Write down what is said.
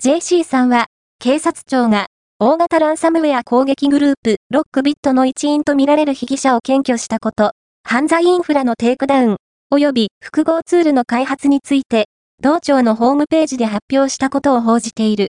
JC さんは、警察庁が、大型ランサムウェア攻撃グループ、 LockBit の一員とみられる被疑者を検挙したこと、犯罪インフラの takedown、及び復号ツールの開発について、同庁のホームページで発表したことを報じている。